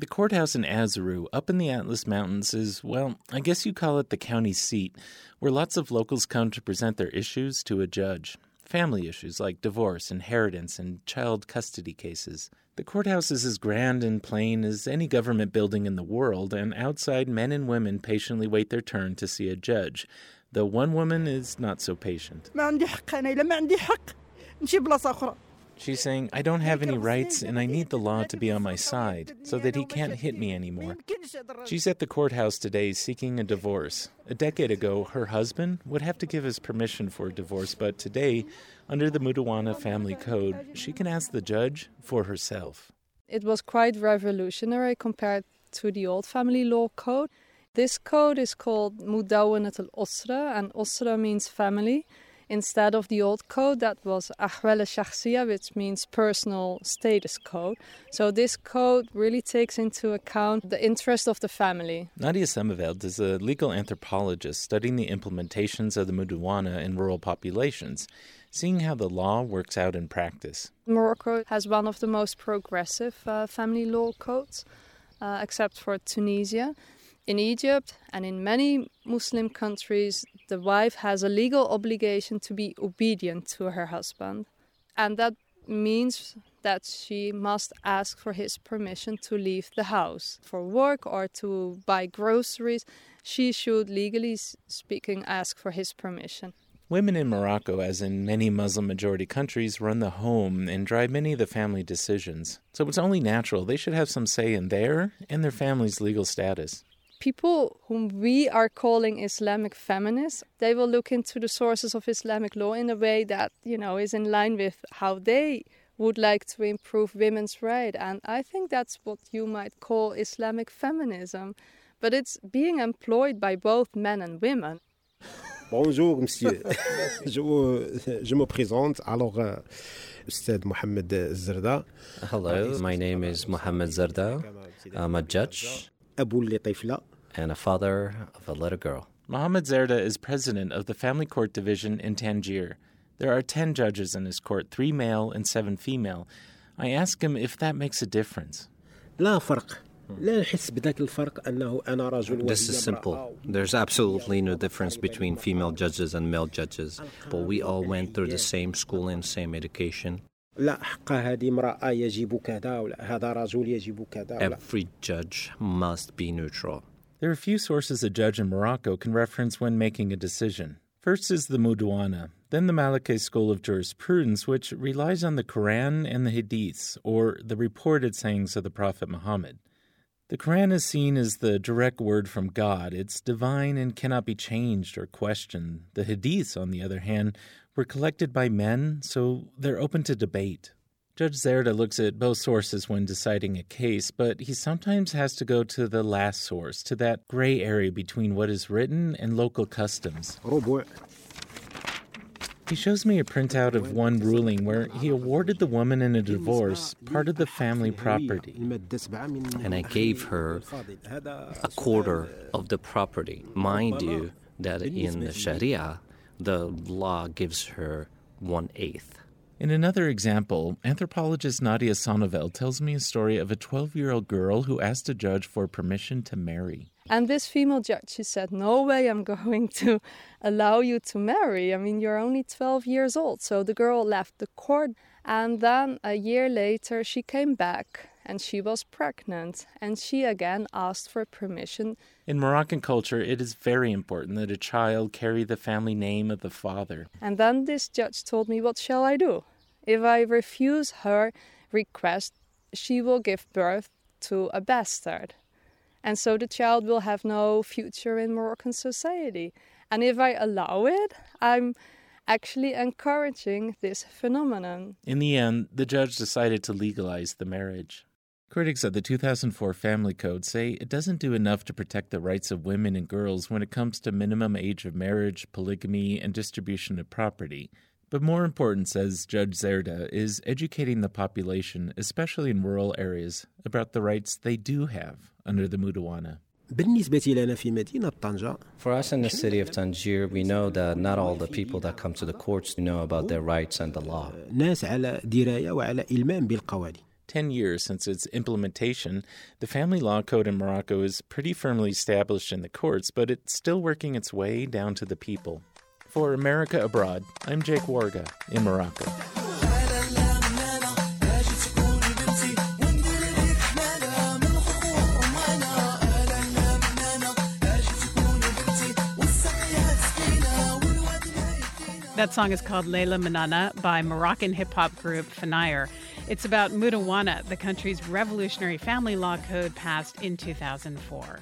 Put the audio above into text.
The courthouse in Azrou, up in the Atlas Mountains, is, well, I guess you call it the county seat, where lots of locals come to present their issues to a judge. Family issues like divorce, inheritance, and child custody cases. The courthouse is as grand and plain as any government building in the world, and outside men and women patiently wait their turn to see a judge, though one woman is not so patient. She's saying, I don't have any rights and I need the law to be on my side so that he can't hit me anymore. She's at the courthouse today seeking a divorce. A decade ago, her husband would have to give his permission for a divorce, but today, under the Moudawana family code, she can ask the judge for herself. It was quite revolutionary compared to the old family law code. This code is called Mudawanat al Usra, and Usra means family instead of the old code that was Ahwal Shakhsiya, which means personal status code. So this code really takes into account the interest of the family. Nadia Sonneveld is a legal anthropologist studying the implementations of the Moudawana in rural populations, seeing how the law works out in practice. Morocco has one of the most progressive uh, family law codes, uh, except for Tunisia. In Egypt and in many Muslim countries, the wife has a legal obligation to be obedient to her husband. And that means that she must ask for his permission to leave the house for work or to buy groceries. She should, legally speaking, ask for his permission. Women in Morocco, as in many Muslim majority countries, run the home and drive many of the family decisions. So it's only natural they should have some say in their and their family's legal status people whom we are calling Islamic feminists, they will look into the sources of Islamic law in a way that, you know, is in line with how they would like to improve women's rights. And I think that's what you might call Islamic feminism. But it's being employed by both men and women. Bonjour, monsieur. je, je me présente. Alors, uh, Ustad Mohammed Zarda. Hello, my name is Mohammed Zarda. I'm a judge and a father of a little girl. Mohammed Zerda is president of the Family Court Division in Tangier. There are 10 judges in his court, three male and seven female. I ask him if that makes a difference. لا فرق This is simple. There's absolutely no difference between female judges and male judges, but we all went through the same school and same education. Every judge must be neutral. There are few sources a judge in Morocco can reference when making a decision. First is the Moudawana, then the Maliki school of jurisprudence, which relies on the Quran and the Hadiths, or the reported sayings of the Prophet Muhammad. The Quran is seen as the direct word from God. It's divine and cannot be changed or questioned. The Hadiths, on the other hand, were collected by men, so they're open to debate. Judge Zerda looks at both sources when deciding a case, but he sometimes has to go to the last source, to that gray area between what is written and local customs. Oh, He shows me a printout of one ruling where he awarded the woman in a divorce part of the family property. And I gave her a quarter of the property. Mind you, that in the Sharia, the law gives her one eighth. In another example, anthropologist Nadia Sonneveld tells me a story of a 12 year old girl who asked a judge for permission to marry. And this female judge, she said, No way I'm going to allow you to marry. I mean, you're only 12 years old. So the girl left the court. And then a year later, she came back and she was pregnant. And she again asked for permission. In Moroccan culture, it is very important that a child carry the family name of the father. And then this judge told me, What shall I do? If I refuse her request, she will give birth to a bastard. And so the child will have no future in Moroccan society. And if I allow it, I'm actually encouraging this phenomenon. In the end, the judge decided to legalize the marriage. Critics of the 2004 Family Code say it doesn't do enough to protect the rights of women and girls when it comes to minimum age of marriage, polygamy, and distribution of property. But more important, says Judge Zerda, is educating the population, especially in rural areas, about the rights they do have under the Moudawana. For us in the city of Tangier, we know that not all the people that come to the courts know about their rights and the law. 10 years since its implementation, the family law code in Morocco is pretty firmly established in the courts, but it's still working its way down to the people. For America Abroad, I'm Jake Warga in Morocco. That song is called Leila Manana by Moroccan hip hop group Fnaïre. It's about Moudawana, the country's revolutionary family law code passed in 2004.